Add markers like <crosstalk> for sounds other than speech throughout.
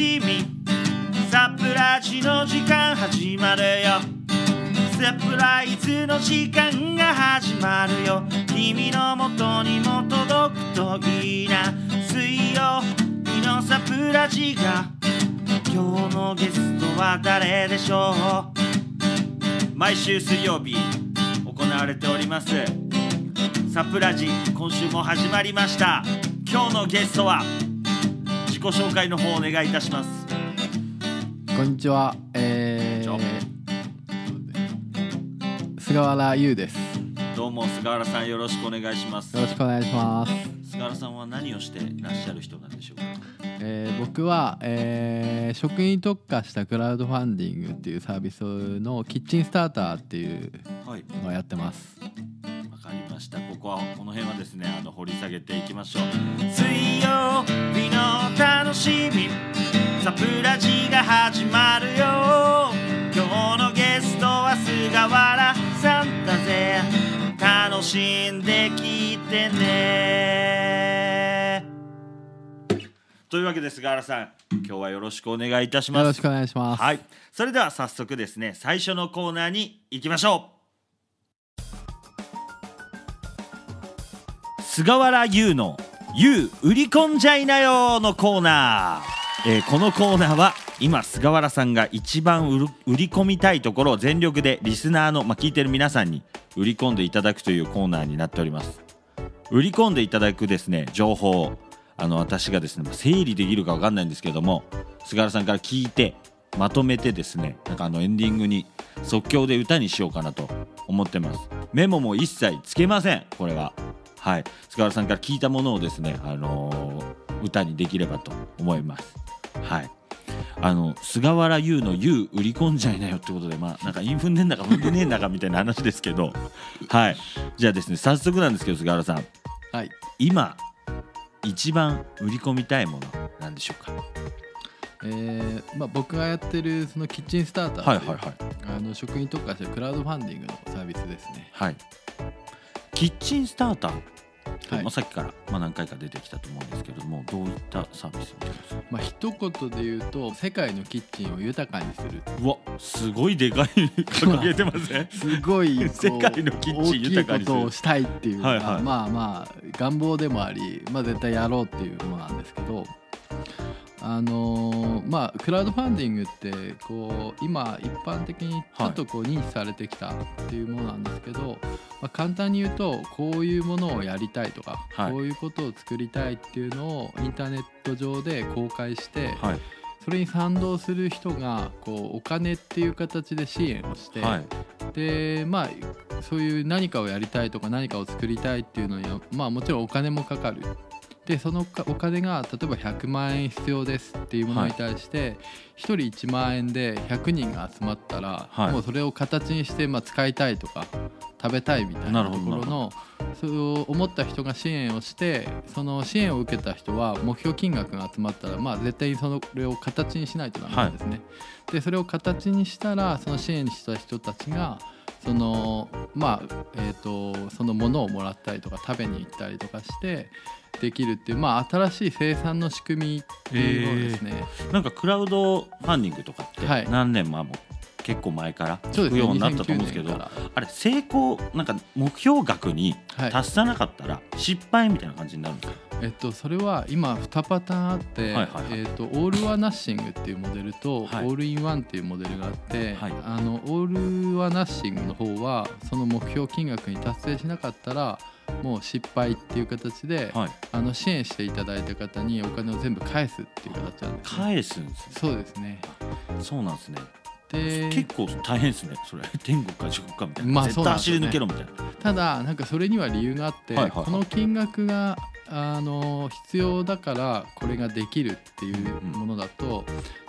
しみサプラジの時間始まるよ。サプライズの時間が始まるよ。君のもとにも届くといいな水曜日のサプラジが。今日のゲストは誰でしょう？毎週水曜日行われております。サプラジ今週も始まりました。今日のゲストは自己紹介の方お願いいたしますこんにちは。えー、菅原優です。よどうも菅原さんよろしくお願いしますろしくお願いします。菅原さんは何をしていらっしゃる人なんでしょうか？えー、僕は、えー、食に特化したクラウドファンディングっていうサービスのキッチンスターターっていうはいのをやってます。わかりました。ここはこの辺はですねあの掘り下げていきましょう。水曜日の楽しみ。サプラジが始まるよ。今日のゲストは菅原さんだぜ。楽しんで聞いてね。というわけで菅原さん今日はよろしくお願いいたします。よろしくお願いします。はい。それでは早速ですね最初のコーナーに行きましょう菅原優の「優売り込んじゃいなよ」のコーナー、えーこのコーナーは今菅原さんが一番売り込みたいところを全力でリスナーの、まあ、聞いてる皆さんに売り込んでいただくというコーナーになっております。売り込んでいただくですね情報。をあの私がですね整理できるかわかんないんですけども菅原さんから聞いてまとめてですねなんかあのエンディングに即興で歌にしようかなと思ってます。メモも一切つけませんこれは。はい。菅原さんから聞いたものをですねあのー歌にできればと思います。はい。あの菅原優の優売り込んじゃいなよってことでまあなんかインフンでんだか踏んでねえんだかみたいな話ですけど <laughs> はい。じゃあですね早速なんですけど菅原さん。はい。今一番売り込みたいものなんでしょうか？えー、まあ僕がやってるそのキッチンスターターっていうはいあの食に特化したクラウドファンディングのサービスですね。はいキッチンスターター、はい。まあ、さっきから、まあ、何回か出てきたと思うんですけれどもどういったサービスなんです？かまあ一言で言うと世界のキッチンを豊かにする。うわすごいでかい。掲げてません？<laughs> すごい世界のキッチン豊かにする大きいことをしたいっていうはいはいまあまあ願望でもあり、まあ、絶対やろうっていうものなんですけどあのーまあクラウドファンディングってこう今一般的にちょっとこう認知されてきたっていうものなんですけど、まあ、簡単に言うとこういうものをやりたいとか、はい。こういうことを作りたいっていうのをインターネット上で公開して、はい。それに賛同する人がこうお金っていう形で支援をして、はい。でまあそういう何かをやりたいとか何かを作りたいっていうのにはまあもちろんお金もかかるでそのかお金が例えば100万円必要ですっていうものに対して、1人1万円で100人が集まったら、はい。もうそれを形にして、まあ、使いたいとか食べたいみたいなところのそう思った人が支援をしてその支援を受けた人は目標金額が集まったら、まあ、絶対にそれを形にしないとダメなんですね。でそれを形にしたらその支援した人たちがそのまあえー、とそのものをもらったりとか食べに行ったりとかしてできるっていう、まあ、新しい生産の仕組みっていうものですね。なんかクラウドファンディングとかってはい。何年もも結構前から聞くようになったと思うんですけ2009どあれ成功なんか目標額に達さなかったら失敗みたいな感じになるんですか？えっと、それは今2パターンあって、はいはいはい。えっと、 All or Nothing っていうモデルと、はい。 All in One っていうモデルがあって、はい。あの All or Nothing の方はその目標金額に達成しなかったらもう失敗っていう形で、はい。あの支援していただいた方にお金を全部返すっていう形なんです、ね、返すんですね。そうですね。そうなんですね。で結構大変ですねそれ。<laughs> 天国か地獄かみたいな、まあ絶対走り抜けろみたいな。ただなんかそれには理由があって、はいはいはい。この金額があの必要だからこれができるっていうものだと、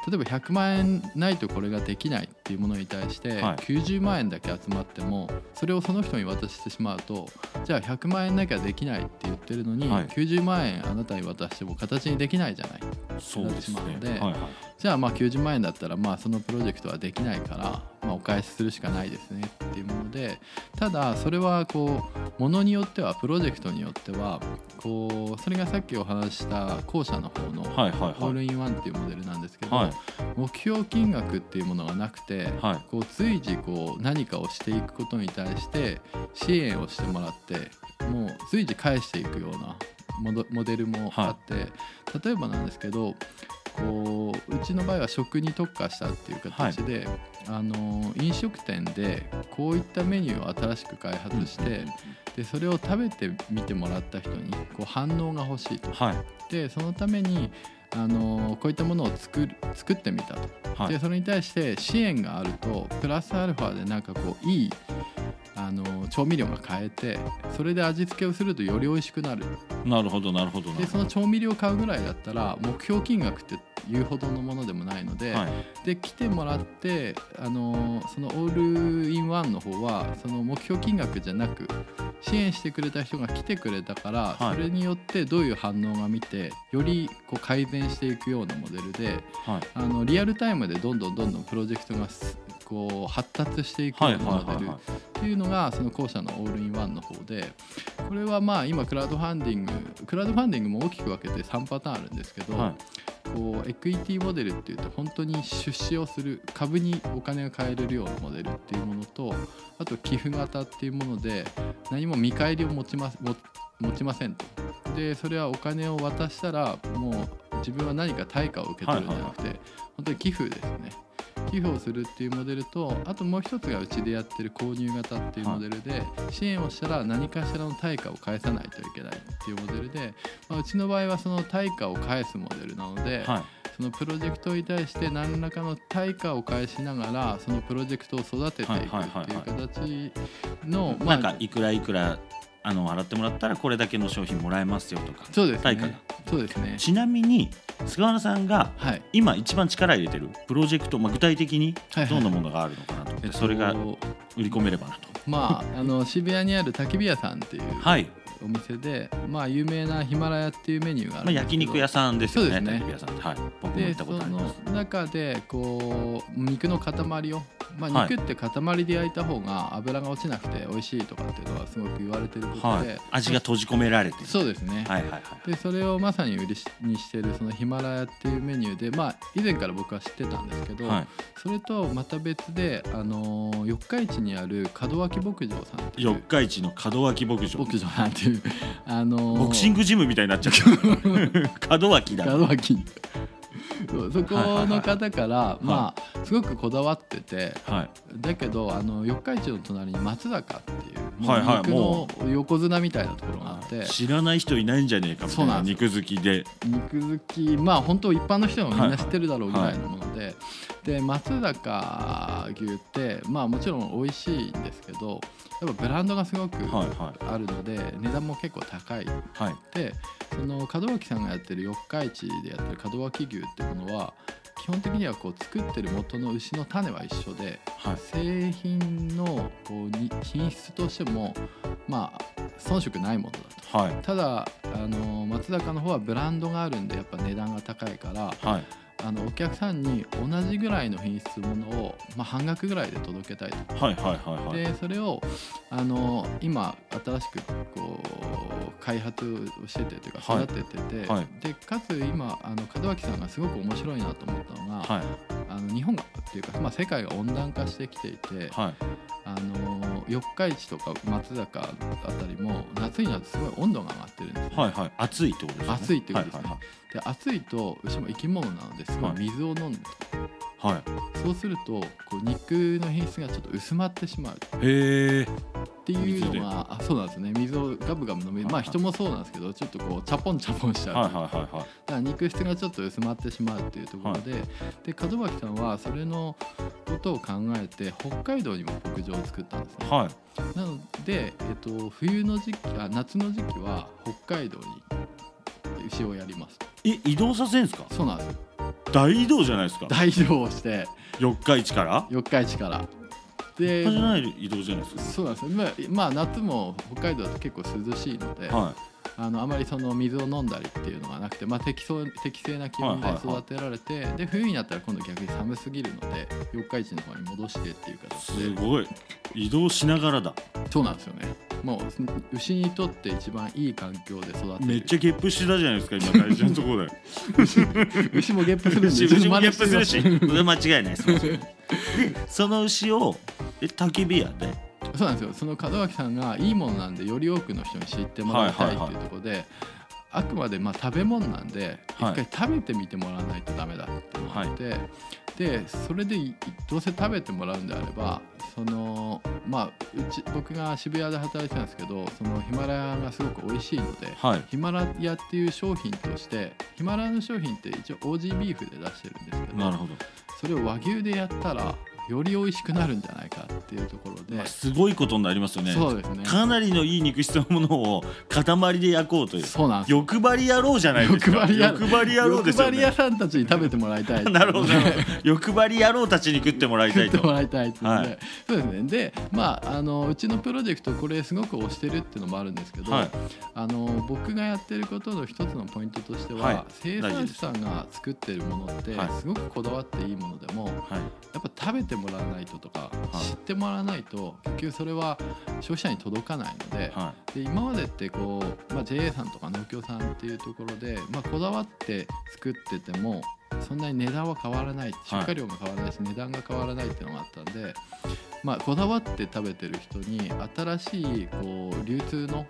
例えば100万円ないとこれができないっていうものに対してはい。90万円だけ集まってもそれをその人に渡してしまうとじゃあ100万円なきゃできないって言ってるのにはい。90万円あなたに渡しても形にできないじゃない。そうですね。なってしまうのではいはいじゃあまあ90万円だったらまあそのプロジェクトはできないからまあお返しするしかないですねっていうものでただそれはこうものによってはプロジェクトによってはこうそれがさっきお話しした後者の方のはいはいオーはいルインワンっていうモデルなんですけど、はい。目標金額っていうものがなくて、はい。こう随時こう何かをしていくことに対して支援をしてもらってもう随時返していくようなモデルもあって、例えばなんですけどこううちの場合は食に特化したっていう形で、あの飲食店でこういったメニューを新しく開発して、でそれを食べてみてもらった人にこう反応が欲しいと。はい。でそのためにあのこういったものを作る作ってみたと、はい。でそれに対して支援があるとプラスアルファでなんかこういいあの調味料が買えてそれで味付けをするとより美味しくなる。なるほどなるほどでその調味料買うぐらいだったら目標金額っていうほどのものでもないので、どはい。で来てもらってあのそのオールインワンの方はその目標金額じゃなく支援してくれた人が来てくれたから、はい。それによってどういう反応が見てよりこう改善していくようなモデルではい。あのリアルタイムでどんどんどんどんプロジェクトがすこう発達していくようなモデルはいっていうのがその後者のオールインワンの方でこれはまあ今クラウドファンディングクラウドファンディングも大きく分けて3パターンあるんですけど、はい。こうエクイティモデルっていうと本当に出資をする株にお金が買えれるようなモデルっていうものとあと寄付型っていうもので何も見返りを持ちま持持ちませんと。でそれはお金を渡したらもう自分は何か対価を受け取るんじゃなくて、本当に寄付ですね寄付をするっていうモデルとあともう一つがうちでやってる購入型っていうモデルで、支援をしたら何かしらの対価を返さないといけないっていうモデルで、まあ、うちの場合はその対価を返すモデルなので、はい。そのプロジェクトに対して何らかの対価を返しながらそのプロジェクトを育てていくっていう形のまなんかいくらいくらあの払ってもらったらこれだけの商品もらえますよとか。そうです対価が。ねそうですね。ちなみに菅原さんがはい。今一番力入れてるプロジェクト、まあ、具体的にどんなものがあるのかなとそれが売り込めればなと。まああの渋谷にある焚き火屋さんっていうはい、お店でまあ有名なヒマラヤっていうメニューがあまあ、るんですけど。焼肉屋さんですよねね。焚き火屋さんって。はい。僕も行ったことあります。の中でこう肉の塊を、まあ、はい。肉って塊で焼いた方が油が落ちなくて美味しいとかっていうのはすごく言われてることで、はい、味が閉じ込められてる。そうですね、はいはいはい。でそれをまさに売りにしてるそのヒマラヤっていうメニューでまあ以前から僕は知ってたんですけど、はい。それとまた別で、あのー四日市にある門脇牧場さん四日市の門脇牧場。牧場さんっていう、あのーボクシングジムみたいになっちゃう <laughs> 門脇だ。門脇そうそこの方から、まあすごくこだわっててはい。だけどあの四日市の隣に松坂っていうはいはい肉の横綱みたいなところがあって知らない人いないんじゃねえかみたいな。そうなんで肉好きで。肉好きまあ本当一般の人もみんな知ってるだろうぐらいのもので、で松坂牛ってまあもちろん美味しいんですけどやっぱブランドがすごくはいはい。あるので、値段も結構高い。はい。でその門脇さんがやってる四日市でやってる門脇牛ってものは基本的にはこう作ってる元の牛の種は一緒ではい。製品のこうに品質としてもまあ遜色ないものだと。はい。ただあの松坂の方はブランドがあるんでやっぱ値段が高いからはいあのお客さんに同じぐらいの品質のものを、まあ、半額ぐらいで届けたいと。はいはいはいはい。でそれをあの今新しくこう開発をしててというかはい。育ててて、はい。でかつ今あの門脇さんがすごく面白いなと思ったのが、はい。あの日本がっていうか、まあ、世界が温暖化してきていて、はい。あの四日市とか松坂あたりも夏になるとすごい温度が上がってるんですね。はいはい。暑いってことですね。暑いってことですね。はいで暑いと牛も生き物なのですごい。水を飲んで、はい。はいそうするとこう肉の品質がちょっと薄まってしまう。へえっていうのがあそうなんですね。水をガブガブ飲める。まあ人もそうなんですけどちょっとこうチャポンチャポンしちゃう、はいはいはいはい。だから肉質がちょっと薄まってしまうっていうところで、で門脇さんはそれのことを考えて北海道にも牧場を作ったんですね。はい。なので、えっと、冬の時期あ夏の時期は北海道に牛をやります。とえ移動させんすか？そうなんです。よ大移動じゃないですか？大移動をして。四日市から？四日市からで半端じゃない移動じゃないですか？そうなんですよ。まあ、まあ、夏も北海道だと結構涼しいので、はあのあまりその水を飲んだりっていうのがなくて、まあ、適正適正な気温で育てられて、で冬になったら今度逆に寒すぎるので四日市の方に戻してっていうい形すでごい。移動しながらだ。そうなんですよね。もう牛にとって一番いい環境で育てる。めっちゃゲップしてたじゃないですか今大事なところで。<laughs> 牛もゲップするんで牛 <laughs> 牛もゲップするしそれ間違いないです。で <laughs> その牛をえ焚き火屋で。そうなんですよ。その門脇さんがいいものなんでより多くの人に知ってもらいたいっていうところで、あくまでまあ食べ物なんで一はい。回食べてみてもらわないとダメだっていうのがあって、でそれでいどうせ食べてもらうんであればそのまあうち僕が渋谷で働いてたんですけどそのヒマラヤがすごく美味しいので。はい。ヒマラヤっていう商品としてヒマラヤの商品って一応オージービーフで出してるんですけどなるほど、それを和牛でやったらより美味しくなるんじゃないかっていうところで、まあすごいことになりますよね。そうですね。かなりのいい肉質のものを塊で焼こうという。そうなんです。よ欲張り野郎じゃないですか。欲張り野郎欲張り野郎ですよね。欲張り屋さんたちに食べてもらいたい <laughs> なるほど。<laughs> 欲張り野郎たちに食ってもらいたいと。食ってもらいたいってはい。そうですね。でまああのうちのプロジェクトこれすごく推してるっていうのもあるんですけど、はい。あの僕がやってることの一つのポイントとしては、はい。生産者さんが作ってるものってはいすごくこだわっていいものでも、はい。やっぱ食べてもらわないととか、い。知ってもらわないと結局それは消費者に届かないので,、はで今までってこう、まあ、JA さんとか農協さんっていうところで、まあ、こだわって作っててもそんなに値段は変わらない出荷量が変わらないし、値段が変わらないっていうのがあったんで、まあ、こだわって食べてる人に新しいこう流通の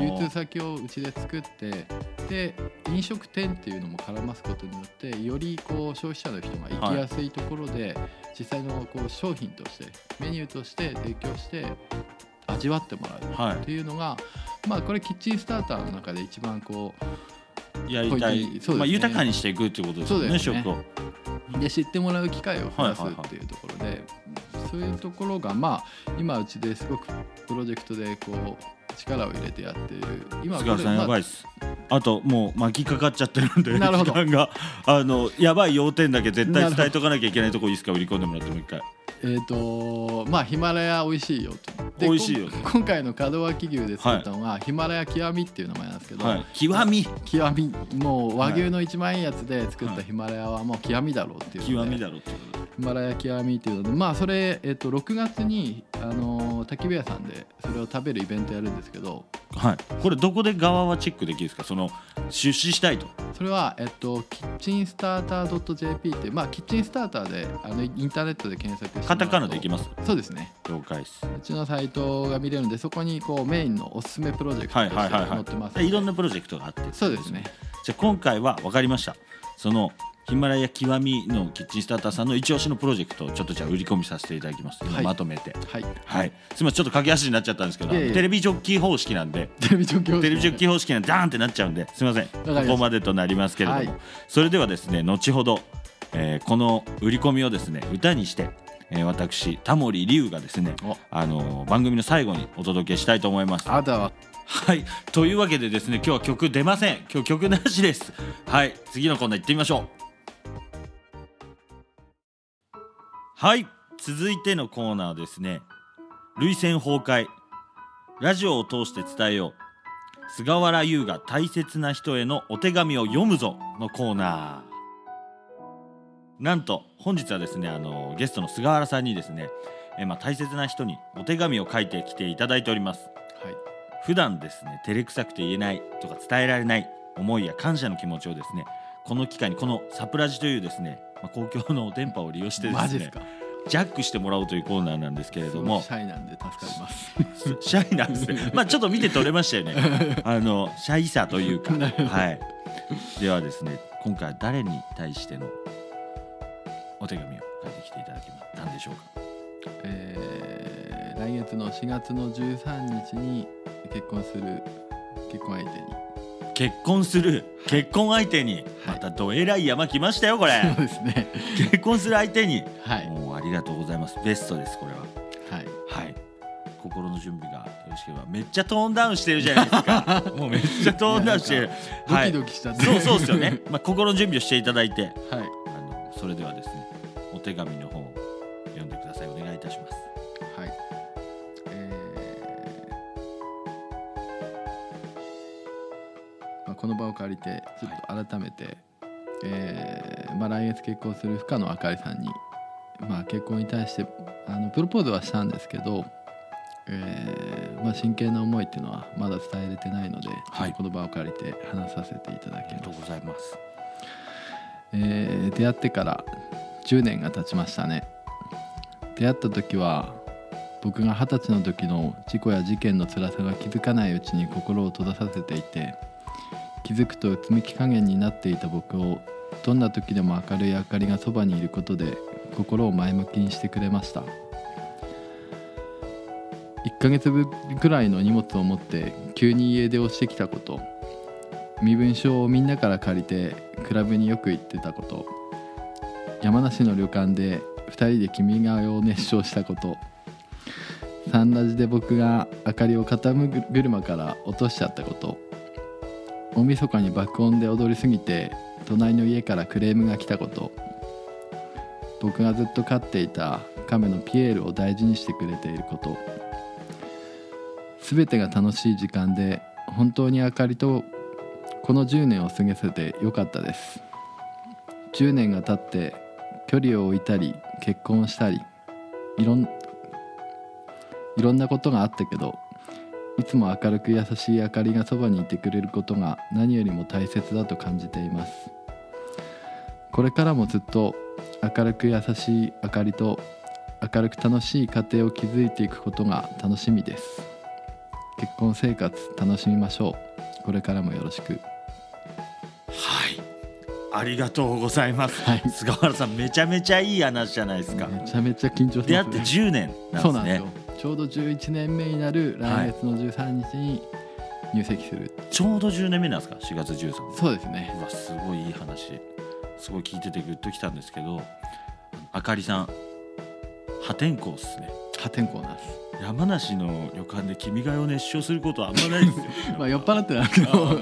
流通先をうちで作ってで飲食店っていうのも絡ますことによってよりこう消費者の人が行きやすいところで、実際のこう商品としてメニューとして提供して味わってもらうい。はっていうのが、まあこれキッチンスターターの中で一番こいやりたい、ね。まあ、豊かにしていくっていうことですよねですね。食を。うで知ってもらう機会を増やすはいはいはい。っていうところで、そういうところがまあ今うちですごくプロジェクトでこう力を入れてやっている。今菅原さんやばいいっす。あともう巻きかかっちゃってるんで <laughs> なるほど。時間が。あのやばい要点だけ絶対 <laughs> 伝えとかなきゃいけないとこいいですか？売り込んでもらってもう一回。えっ、とまあヒマラヤ美味しいよと。で美味しいよ。<laughs> 今回の門脇牛で作ったのが、ヒマラヤ極みっていう名前なんですけど、はい。極み？極み。もう和牛の一番いいやつで作ったヒマラヤはもう極みだろうっていう極みだろってことでヒマラヤ極みっていうのでまあそれ、えっと6月に、あのー焚き火屋さんでそれを食べるイベントやるんですけどはい。これどこで側はチェックできるんですか？その出資したいと。それは、えっと、キッチンスターター .jp ってまあキッチンスターターであのインターネットで検索してカタカナでいきます？そうですね。了解です。うちのサイトが見れるんでそこにこうメインのおすすめプロジェクトはいとしてはいはいはい載ってますで。いろんななプロジェクトがあってそうですね。じゃあ今回は分かりました。そのヒマラヤ極みのキッチンスターターさんの一押しのプロジェクトをちょっとじゃあ売り込みさせていただきます、今はい。まとめて。はい。はい。すみません。ちょっと駆け足になっちゃったんですけどいえいえ。テレビジョッキー方式なんで。テレビ状況テレビジョッキー方式なんでダーンってなっちゃうんですみません。ましたこまでとなりますけれども、はい。それではですね後ほど、えーこの売り込みをですね歌にして、えー私タモリ龍がですねお。あのー番組の最後にお届けしたいと思います。あなたははい。というわけでですね今日は曲出ません。今日曲なしです。はい。次のコーナー行ってみましょうはい続いてのコーナーはですね。涙腺崩壊。ラジオを通して伝えよう。菅原優が大切な人へのお手紙を読むぞのコーナー。なんと本日はですねあのゲストの菅原さんにですねえまあ大切な人にお手紙を書いてきていただいております。はい。普段ですね照れくさくて言えないとか伝えられない思いや感謝の気持ちをですねこの機会にこのサプラジというですね、まあ、公共の電波を利用してですねマジャックしてもらおうというコーナーなんですけれども。シャイなんで助かります。<laughs> シャイなんですね。<laughs> まあちょっと見て取れましたよね。<laughs> あのシャイさというか。はい。ではですね今回は誰に対してのお手紙を書いてきていただきましたんでしょうか？えー来月の4月の13日に結婚する結婚相手に結婚する結婚相手にまたどえらい山来ましたよこれ。そうですね。結婚する相手に。はい。もうありがとうございます。ベストですこれは。はい。はい。心の準備がよろしければめっちゃトーンダウンしてるじゃないですか。<laughs> もうめっちゃトーンダウンしてる。ドキドキしちゃって、そうそうですよね、まあ、<laughs> 心の準備をしていただいて。はい。あのそれではですねお手紙の方をこの場を借りてちょっと改めて、えーまあ、来月結婚する深野あかりさんに、まあ、結婚に対してあのプロポーズはしたんですけど、えーまあ、真剣な思いっていうのはまだ伝えれてないので、この場を借りて話させていただありがとうきます。ございます。えー出会ってから10年が経ちましたね。出会った時は僕が二十歳の時の事故や事件の辛さが気づかないうちに心を閉ざさせていて気づくとうつむき加減になっていた僕をどんな時でも明るい明かりがそばにいることで心を前向きにしてくれました。1ヶ月分くらいの荷物を持って急に家出をしてきたこと身分証をみんなから借りてクラブによく行ってたこと山梨の旅館で2人で「君が代」を熱唱したことサンラジで僕が明かりを肩車から落としちゃったこと大晦日に爆音で踊りすぎて隣の家からクレームが来たこと。僕がずっと飼っていた亀のピエールを大事にしてくれていること。全てが楽しい時間で本当に明かりとこの10年を過ごせてよかったです。10年が経って距離を置いたり結婚したりいろんいろんなことがあったけどいつも明るく優しい明かりがそばにいてくれることが何よりも大切だと感じています。これからもずっと明るく優しい明かりと明るく楽しい家庭を築いていくことが楽しみです。結婚生活楽しみましょう。これからもよろしく。はい。ありがとうございます、はい。菅原さんめちゃめちゃいい話じゃないですか、めちゃめちゃ緊張してます、出会ってね、10年なんですね。そうなんですよちょうど11年目になる来月の13日に入籍する、ちょうど10年目なんですか？4月13日。そうですね。うわすごいいい話。すごい聞いててグッときたんですけどあかりさん破天荒っすね。破天荒なんです。山梨の旅館で君が代を熱唱することはあんまないですよ。<laughs> まあ酔っ払ってなんけあどの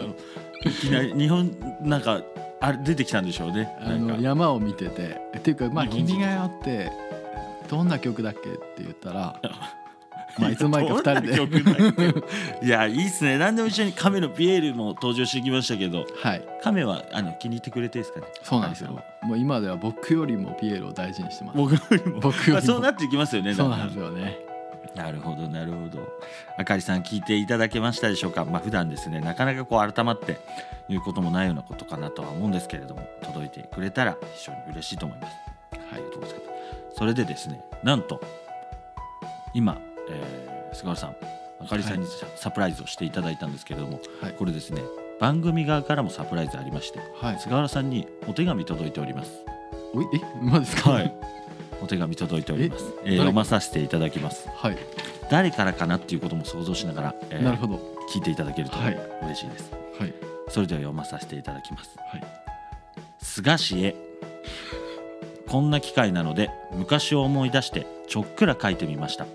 いきなり日本なんかあれ出てきたんでしょうね。あの山を見てて。っていうかまあ「日本人。君が代」ってどんな曲だっけって言ったら <laughs> まあいつの間にか2人で。いやいいっすね。何でも一緒に亀のピエールも登場してきましたけど。はい。亀はあの気に入ってくれてですかね？そうなんですよ。もう今では僕よりもピエールを大事にしてます。僕よりも。僕よそうなっていきますよねそうなんですよよね。なるほどなるほど。あかりさん聞いていただけましたでしょうか？まあ普段ですねなかなかこう改まって言うこともないようなことかなとは思うんですけれども届いてくれたら非常に嬉しいと思います。ありがとうございます。それでですねなんと今、えー菅原さんあかりさんにササプライズをしていただいたんですけれども、はい。これですね番組側からもサプライズありましてはい。菅原さんにお手紙届いております。おいえまですか？はい。お手紙届いております、えー誰？読まさせていただきます。はい。誰からかなっていうことも想像しながら、えーなるほど。聞いていただけるとはい。嬉しいです、はい。それでは読まさせていただきます。はい。菅氏へこんな機会なので昔を思い出してちょっくら書いてみました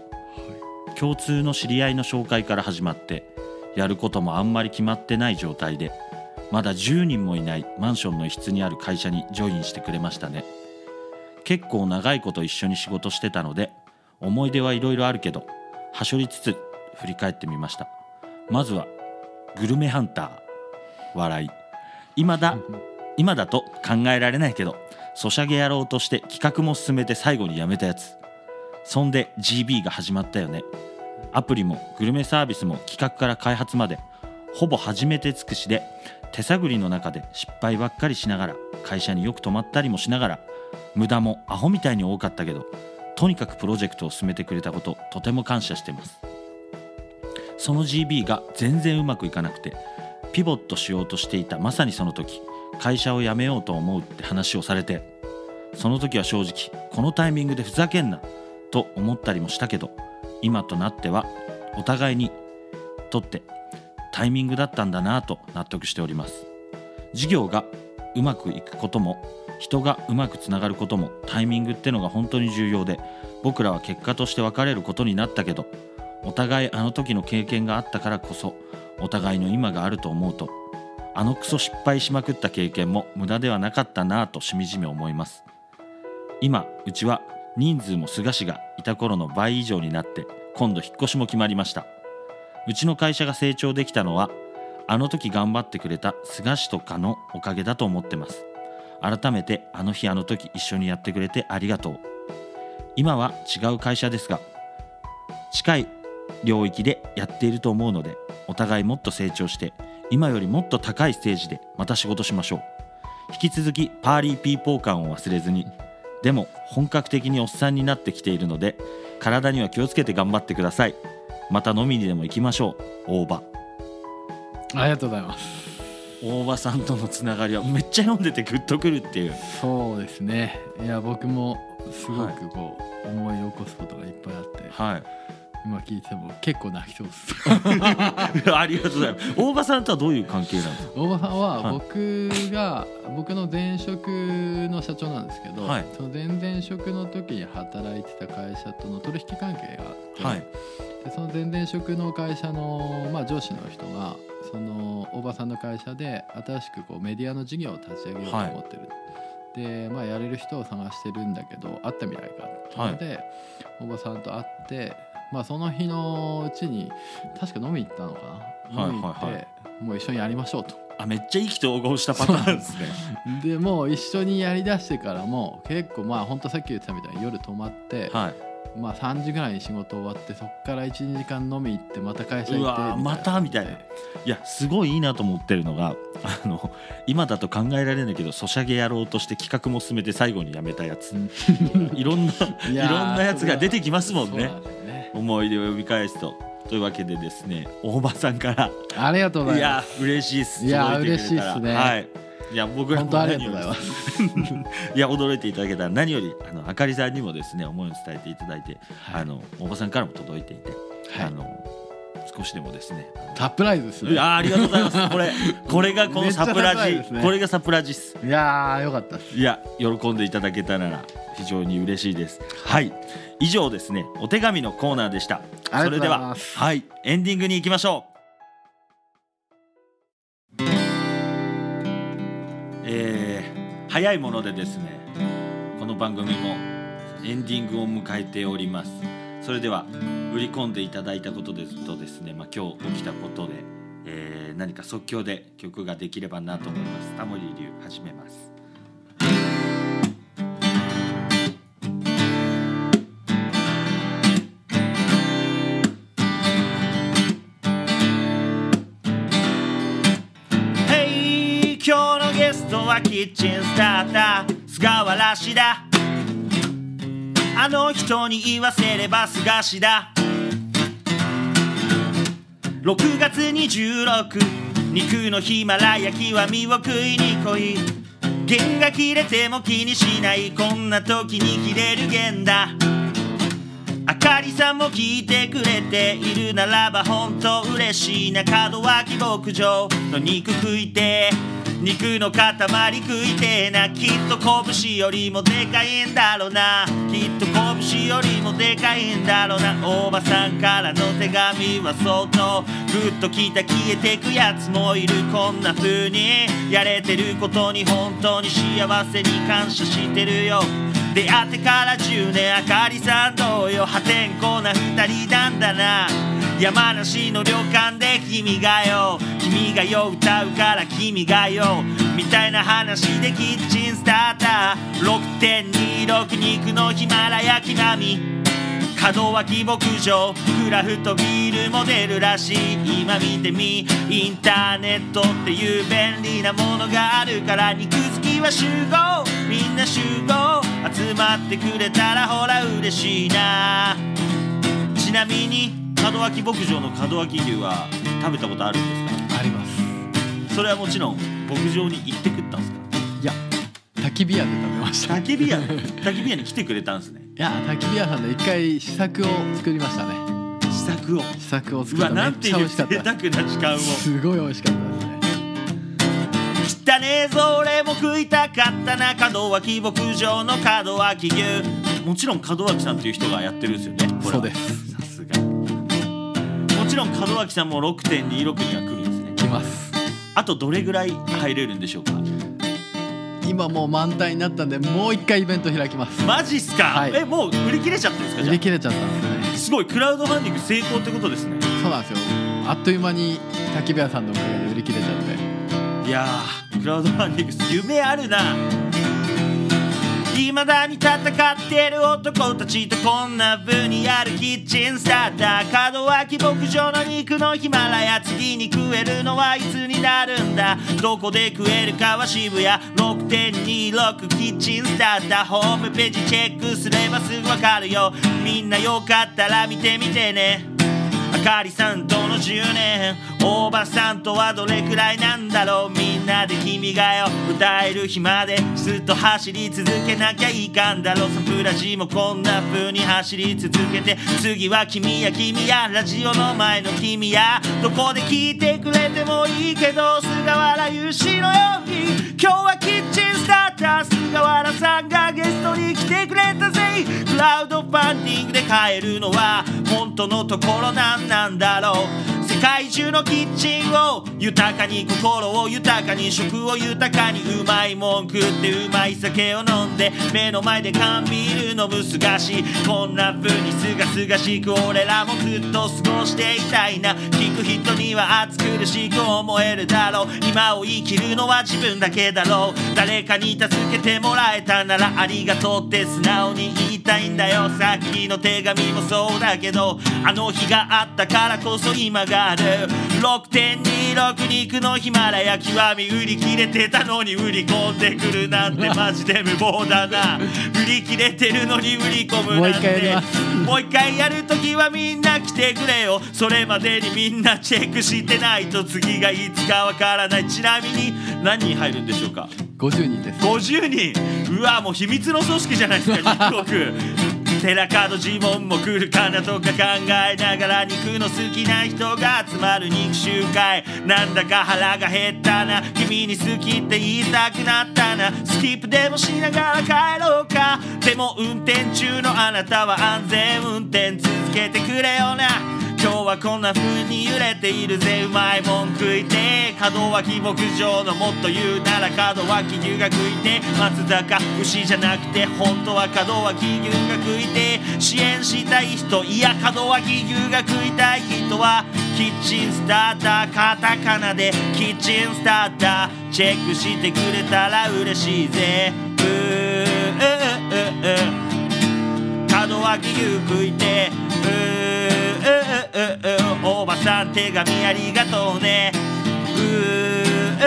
共通の知り合いの紹介から始まってやることもあんまり決まってない状態でまだ10人もいないマンションの一室にある会社にジョインしてくれましたね。結構長いこと一緒に仕事してたので思い出はいろいろあるけどはしょりつつ振り返ってみました。まずはグルメハンター笑い。今だ <laughs> 今だと考えられないけどソシャゲやろうとして企画も進めて最後にやめたやつ。そんで GB が始まったよねアプリもグルメサービスも企画から開発までほぼ初めて尽くしで手探りの中で失敗ばっかりしながら会社によく泊まったりもしながら無駄もアホみたいに多かったけどとにかくプロジェクトを進めてくれたこととても感謝してますその GB が全然うまくいかなくてピボットしようとしていたまさにその時会社を辞めようと思うって話をされてその時は正直このタイミングでふざけんなと思ったりもしたけど今となってはお互いにとってタイミングだったんだなと納得しております。事業がうまくいくことも人がうまくつながることもタイミングってのが本当に重要で僕らは結果として別れることになったけどお互いあの時の経験があったからこそお互いの今があると思うとあのクソ失敗しまくった経験も無駄ではなかったなぁとしみじみ思います。今うちは人数も菅氏がいた頃の倍以上になって今度引っ越しも決まりました。うちの会社が成長できたのはあの時頑張ってくれた菅氏とかのおかげだと思ってます。改めてあの日あの時一緒にやってくれてありがとう。今は違う会社ですが近い領域でやっていると思うのでお互いもっと成長して今よりもっと高いステージでまた仕事しましょう。引き続きパーリーピーポー感を忘れずにでも本格的におっさんになってきているので体には気をつけて頑張ってください。また飲みにでも行きましょう。大場。ありがとうございます。大場さんとのつながりはめっちゃ読んでてグッとくるっていう。そうですね。いや僕もすごくこう、思い起こすことがいっぱいあって。はい今聞いても結構泣きそうです。<laughs> ありがとうございます。大場さんとはどういう関係なんですか？大場さんははい。僕が、僕の前職の社長なんですけど、はい。その前々職の時に働いてた会社との取引関係があって、はい。でその前々職の会社の、まあ、上司の人がその大場さんの会社で新しくこうメディアの事業を立ち上げようと思ってる、で、まあ、やれる人を探してるんだけど会ってみないかってので、大場さんと会って、まあ、その日のうちに確か飲み行ったのかな、はい飲み行って、はいはもう一緒にやりましょうと。あめっちゃ意気投合したパターンですね。<laughs> でもう一緒にやりだしてからも結構まあ本当さっき言ってたみたいに夜泊まって、はい。まあ3時ぐらいに仕事終わってそっから12時間飲み行ってまた会社行ってうわーまたみたいな。いやすごいいいなと思ってるのがあの <laughs> 今だと考えられないけどソシャゲやろうとして企画も進めて最後にやめたやつ。<laughs> いろんないろんなやつが出てきますもんね思い出を呼び返すと。というわけでですね大場さんから。ありがとうございまいや嬉しいっす。いや嬉しいっすね。はい。いや僕本当ありがとうございます。<laughs> いや驚いていただけたら何よりあのあかりさんにもですね思いを伝えていただいて、はい。あの大場さんからも届いていて、はい。あの少しでもですね。サプライズですね。いやーありがとうございます。これ <laughs> これがこのサプラジね。これがサプラジっす。いやーよかったいや喜んでいただけたなら非常に嬉しいです。はい。以上ですね。お手紙のコーナーでした。それでははい。エンディングに行きましょう。えー早いものでですねこの番組もエンディングを迎えておりますそれでは売り込んでいただいたことですとですね、まあ、今日起きたことで、えー何か即興で曲ができればなと思います。タモリ流始めます。Hey 今日のゲストはキッチンスターター菅原氏だ。あの人に言わせれば菅氏だ。6月26肉のヒマラヤ極みを食いに来い。弦が切れても気にしないこんな時に切れる弦だ。あかりさんも聞いてくれているならば本当嬉しいな。門脇牧場の肉食いて。肉の塊食いてえなきっと拳よりもでかいんだろうな。きっと拳よりもでかいんだろうな。おばさんからの手紙は相当グッときた消えてくやつもいる。こんな風にやれてることに本当に幸せに感謝してるよ。出会ってから10年あかりさん同様破天荒な二人なんだな。山梨の旅館で君がよ。君がよ歌うから君がよ。みたいな話でキッチンスターター。6.26肉のヒマラヤきまみ門脇牧場クラフトビールモデルらしい。今見てみインターネットっていう便利なものがあるから肉好きは集合。みんな集合。集まってくれたらほら嬉しいな。ちなみに門脇牧場の門脇牛は食べたことあるんですあります。かそれはもちろん牧場に行って食ったんですか？焚き火屋で食べました。焚き火屋焚き火屋に来てくれたんですね。いや焚き火屋さんで一回試作を作りましたね。試作を。試作を作うわっためっちゃ美なんていう贅沢な時間を。すごい美味しかったですね。汚ねえぞ俺も食いたかったな。門脇牧場の門脇牛。もちろん門脇さんっていう人がやってるんですよねそうです。さすが。ちろん門脇さんも6.26には来るんですね。来ます。あとどれぐらい入れるんでしょうか？今もう満タンになったんでもう一回イベント開きます。マジっすか、はい。えもう売り切れちゃったんですか？売り切れちゃったんですね。あ。すごいクラウドファンディング成功ってことですね。そうなんですよ。あっという間に焚き火屋さんのおかげで売り切れちゃって。いやークラウドファンディング夢あるな未だに戦ってる男たちとこんな風にやるキッチンスターター門脇牧場の肉のヒマラヤ次に食えるのはいつになるんだ。どこで食えるかは渋谷。6.26キッチンスターターホームページチェックすればすぐわかるよ。みんなよかったら見てみてね。あかりさんとの10年おばさんとはどれくらいなんだろうみんなで君が代歌える日までずっと走り続けなきゃいかんだろう。サプラジもこんな風に走り続けて次は君や君やラジオの前の君やどこで聞いてくれてもいいけど菅原由志のように今日はキッチンスターター菅原さんがゲストに来てくれたぜ。クラウドファンディングで買えるのは本当のところなんなんだろう。世界中のキッチンを豊かに心を豊かに食を豊かにうまいもん食ってうまい酒を飲んで目の前で缶ビール飲むすがしこんな風にすがすがしく俺らもずっと過ごしていたいな聞く人には熱苦しく思えるだろう今を生きるのは自分だけだろう誰かに助けてもらえたならありがとうって素直に言いたいんだよさっきの手紙もそうだけどあの日があったからこそ今がある6.26肉のヒマラヤ極み売り切れてたのに売り込んでくるなんて <laughs> マジで無謀だな。売り切れてるのに売り込むなんて。もう一回やるときはみんな来てくれよ。それまでにみんなチェックしてないと次がいつかわからない。ちなみに何人入るんでしょうか？50人です。50人。うわもう秘密の組織じゃないですか <laughs> 日国寺門呪文も来るかなとか考えながら肉の好きな人が集まる肉集会。なんだか腹が減ったな。君に好きって言いたくなったな。スキップでもしながら帰ろうか。でも運転中のあなたは安全運転続けてくれよな。はこんな風に揺れているぜうまいもん食いて門脇牧場のもっと言うなら門脇牛が食いて松坂牛じゃなくて本当は門脇牛が食いて支援したい人いや門脇牛が食いたい人はキッチンスターターカタカナでキッチンスターターチェックしてくれたら嬉しいぜ。うーうーうーうー。門脇牛食いてうー。手紙ありがとうね。ううう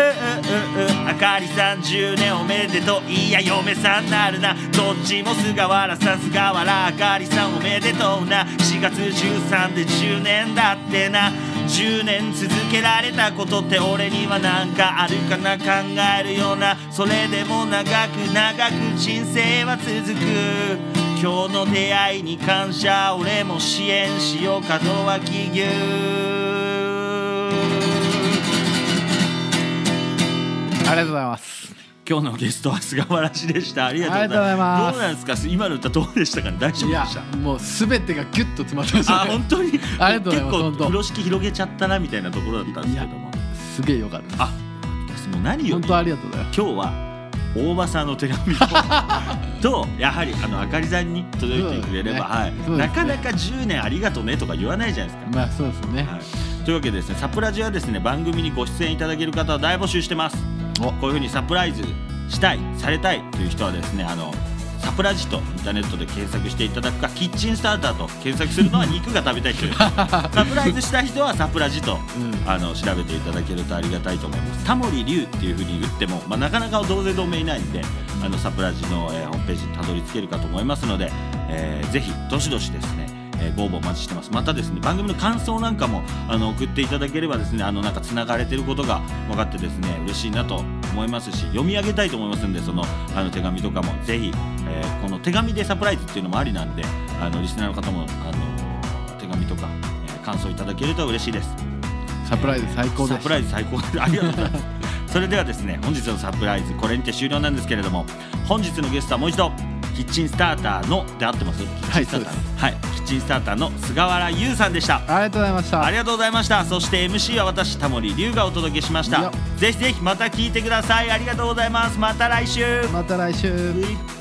うあかりさん10年おめでとう。いや嫁さんなるな。どっちも菅原さん菅原あかりさんおめでとうな。4月13で10年だってな。10年続けられたことって俺には何かあるかな考えるような。それでも長く長く人生は続く。今日の出会いに感謝。俺も支援しよう。門脇牛。ありがとうございます。今日のゲストは菅原氏でした。ありがとうございます。どうなんですか？今の歌どうでしたか？ね大丈夫でした？もう全てがギュッと詰まってましたあね本当に？ありがとうございます。結構風呂敷広げちゃったなみたいなところだったんですけども。すげえよかったあもう何より本当ありがとうございます。今日は大場さんの手紙 <laughs> ととやはりあのあかりさんに届いてくれれば、はい。ね。なかなか10年ありがとうねとか言わないじゃないですか。まあそうですね。はい、というわけでですねサプラジはですね番組にご出演いただける方は大募集してます。お。こういうふうにサプライズしたいされたいという人はですねあのサプラジとインターネットで検索していただくかキッチンスターターと検索するのは肉が食べたい人 <laughs> サプライズした人はサプラジとうん。あの調べていただけるとありがたいと思います。タモリ龍っていうふうに言っても、まあ、なかなか同姓同名いないんであのサプラジの、えーホームページにたどり着けるかと思いますので、えーぜひどしどしですねえーご応募お待ちしてます。またですね番組の感想なんかもあの送っていただければですねあのなんかつながれてることが分かってですね嬉しいなと思いますし読み上げたいと思いますんでそのあの手紙とかもぜひ、えーこの手紙でサプライズっていうのもありなんであのリスナーの方もあの手紙とか、えー感想いただけると嬉しいです。サプライズ最高ですサプライズ最高。<laughs> ありがとうございます。それではですね本日のサプライズこれにて終了なんですけれども本日のゲストはもう一度キッチンスターターので合ってます？キッチンスターター。のははい、キッチンスターターの菅原優さんでした。ありがとうございました。ありがとうございました。そして MC は私タモリ龍がお届けしました。ぜひぜひまた聞いてください。ありがとうございます。また来週。また来週